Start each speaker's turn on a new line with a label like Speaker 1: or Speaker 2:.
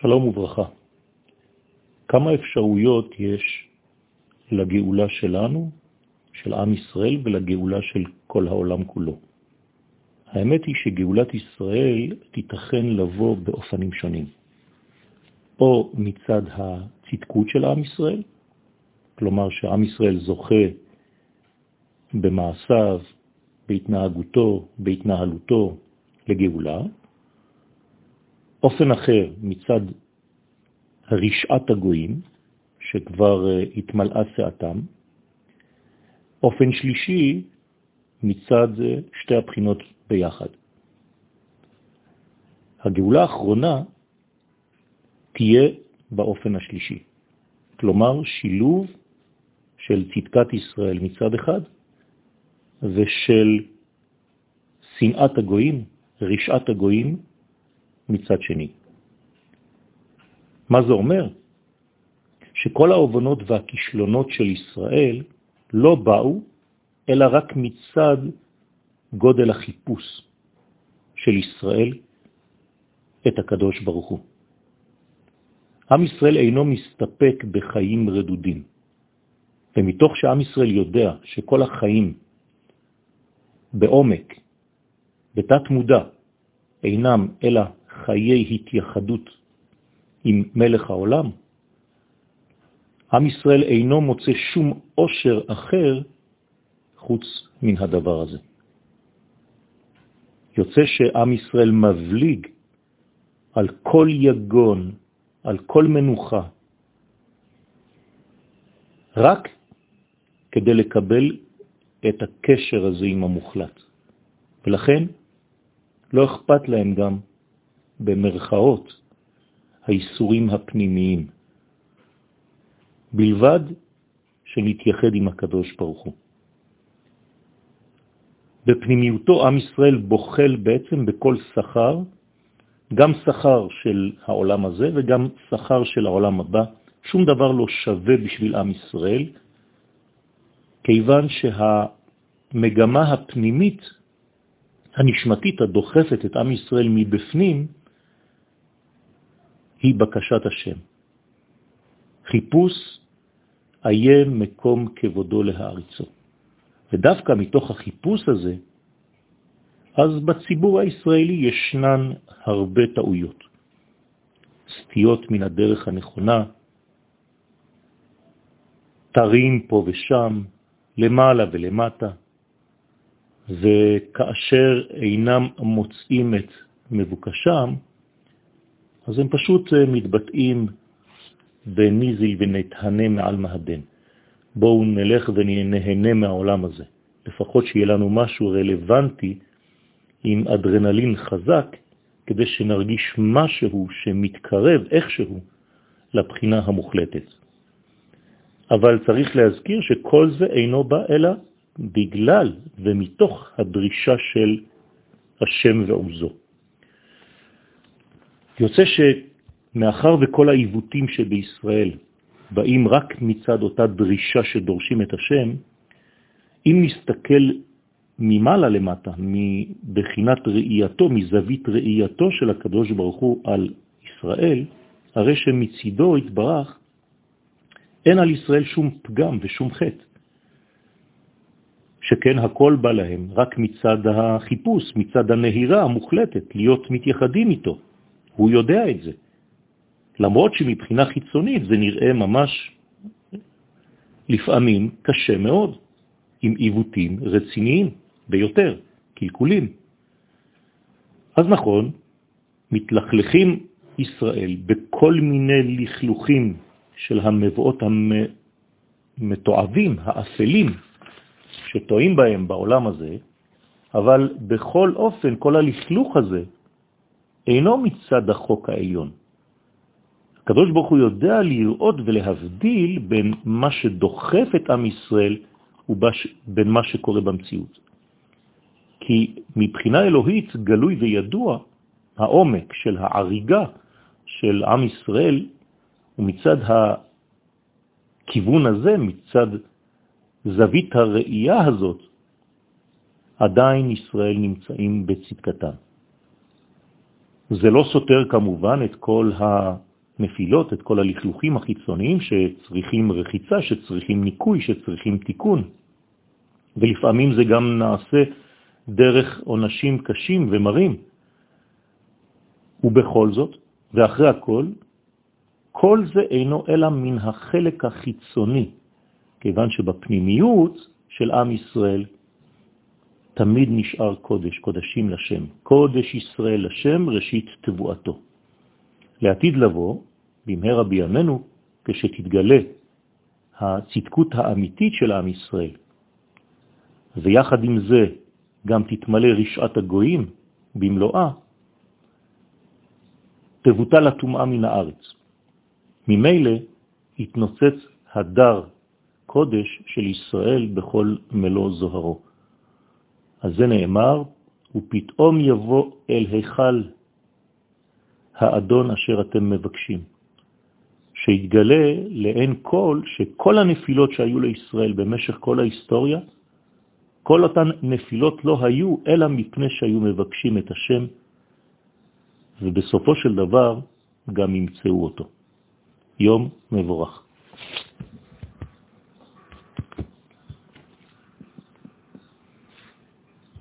Speaker 1: שלום וברכה. כמה אפשרויות יש לגאולה שלנו, של עם ישראל, ולגאולה של כל העולם כולו? האמת היא שגאולת ישראל תיתכן לבוא באופנים שונים. או מצד הצדקות של עם ישראל, כלומר שעם ישראל זוכה במעשיו, בהתנהגותו, בהתנהלותו לגאולה. אופן אחר מצד רשעת הגויים, שכבר אה, התמלאה שעתם. אופן שלישי מצד אה, שתי הבחינות ביחד. הגאולה האחרונה תהיה באופן השלישי, כלומר שילוב של צדקת ישראל מצד אחד ושל שנאת הגויים, רשעת הגויים מצד שני. מה זה אומר? שכל ההובנות והכישלונות של ישראל לא באו, אלא רק מצד גודל החיפוש של ישראל את הקדוש ברוך הוא. עם ישראל אינו מסתפק בחיים רדודים, ומתוך שעם ישראל יודע שכל החיים בעומק, בתת מודע, אינם אלא חיי התייחדות עם מלך העולם, עם ישראל אינו מוצא שום עושר אחר חוץ מן הדבר הזה. יוצא שעם ישראל מבליג על כל יגון, על כל מנוחה, רק כדי לקבל את הקשר הזה עם המוחלט. ולכן לא אכפת להם גם במרכאות האיסורים הפנימיים, בלבד שנתייחד עם הקדוש ברוך הוא. בפנימיותו עם ישראל בוחל בעצם בכל שכר, גם שכר של העולם הזה וגם שכר של העולם הבא. שום דבר לא שווה בשביל עם ישראל, כיוון שהמגמה הפנימית הנשמתית הדוחפת את עם ישראל מבפנים היא בקשת השם. חיפוש איה מקום כבודו להעריצו. ודווקא מתוך החיפוש הזה, אז בציבור הישראלי ישנן הרבה טעויות. סטיות מן הדרך הנכונה, תרים פה ושם, למעלה ולמטה, וכאשר אינם מוצאים את מבוקשם, אז הם פשוט אה, מתבטאים בניזיל ונתהנה מעל מהדן. בואו נלך ונהנה מהעולם הזה. לפחות שיהיה לנו משהו רלוונטי עם אדרנלין חזק, כדי שנרגיש משהו שמתקרב איכשהו לבחינה המוחלטת. אבל צריך להזכיר שכל זה אינו בא אלא בגלל ומתוך הדרישה של השם ועוזו. יוצא שמאחר וכל העיוותים שבישראל באים רק מצד אותה דרישה שדורשים את השם, אם נסתכל ממעלה למטה, מבחינת ראייתו, מזווית ראייתו של הקדוש ברוך הוא על ישראל, הרי שמצידו התברך אין על ישראל שום פגם ושום חטא. שכן הכל בא להם רק מצד החיפוש, מצד הנהירה המוחלטת, להיות מתייחדים איתו. הוא יודע את זה. למרות שמבחינה חיצונית זה נראה ממש לפעמים קשה מאוד, עם עיוותים רציניים ביותר, קלקולים. אז נכון, מתלכלכים ישראל בכל מיני לכלוכים של המבואות המתועבים, האפלים, שטועים בהם בעולם הזה, אבל בכל אופן כל הלכלוך הזה אינו מצד החוק העליון. הקדוש ברוך הוא יודע לראות ולהבדיל בין מה שדוחף את עם ישראל ובין מה שקורה במציאות. כי מבחינה אלוהית גלוי וידוע העומק של העריגה של עם ישראל, ומצד הכיוון הזה, מצד זווית הראייה הזאת, עדיין ישראל נמצאים בצדקתם. זה לא סותר כמובן את כל הנפילות, את כל הלכלוכים החיצוניים שצריכים רחיצה, שצריכים ניקוי, שצריכים תיקון. ולפעמים זה גם נעשה דרך עונשים קשים ומרים. ובכל זאת, ואחרי הכל, כל זה אינו אלא מן החלק החיצוני, כיוון שבפנימיות של עם ישראל תמיד נשאר קודש, קודשים לשם. קודש ישראל לשם, ראשית תבואתו. לעתיד לבוא, במהרה בימינו, כשתתגלה הצדקות האמיתית של עם ישראל, ויחד עם זה גם תתמלא רשעת הגויים במלואה, תבוטל הטומאה מן הארץ. ממילא התנוצץ הדר קודש של ישראל בכל מלוא זוהרו. אז זה נאמר, ופתאום יבוא אל היכל האדון אשר אתם מבקשים. שיתגלה לאין כל שכל הנפילות שהיו לישראל במשך כל ההיסטוריה, כל אותן נפילות לא היו אלא מפני שהיו מבקשים את השם, ובסופו של דבר גם ימצאו אותו. יום מבורך.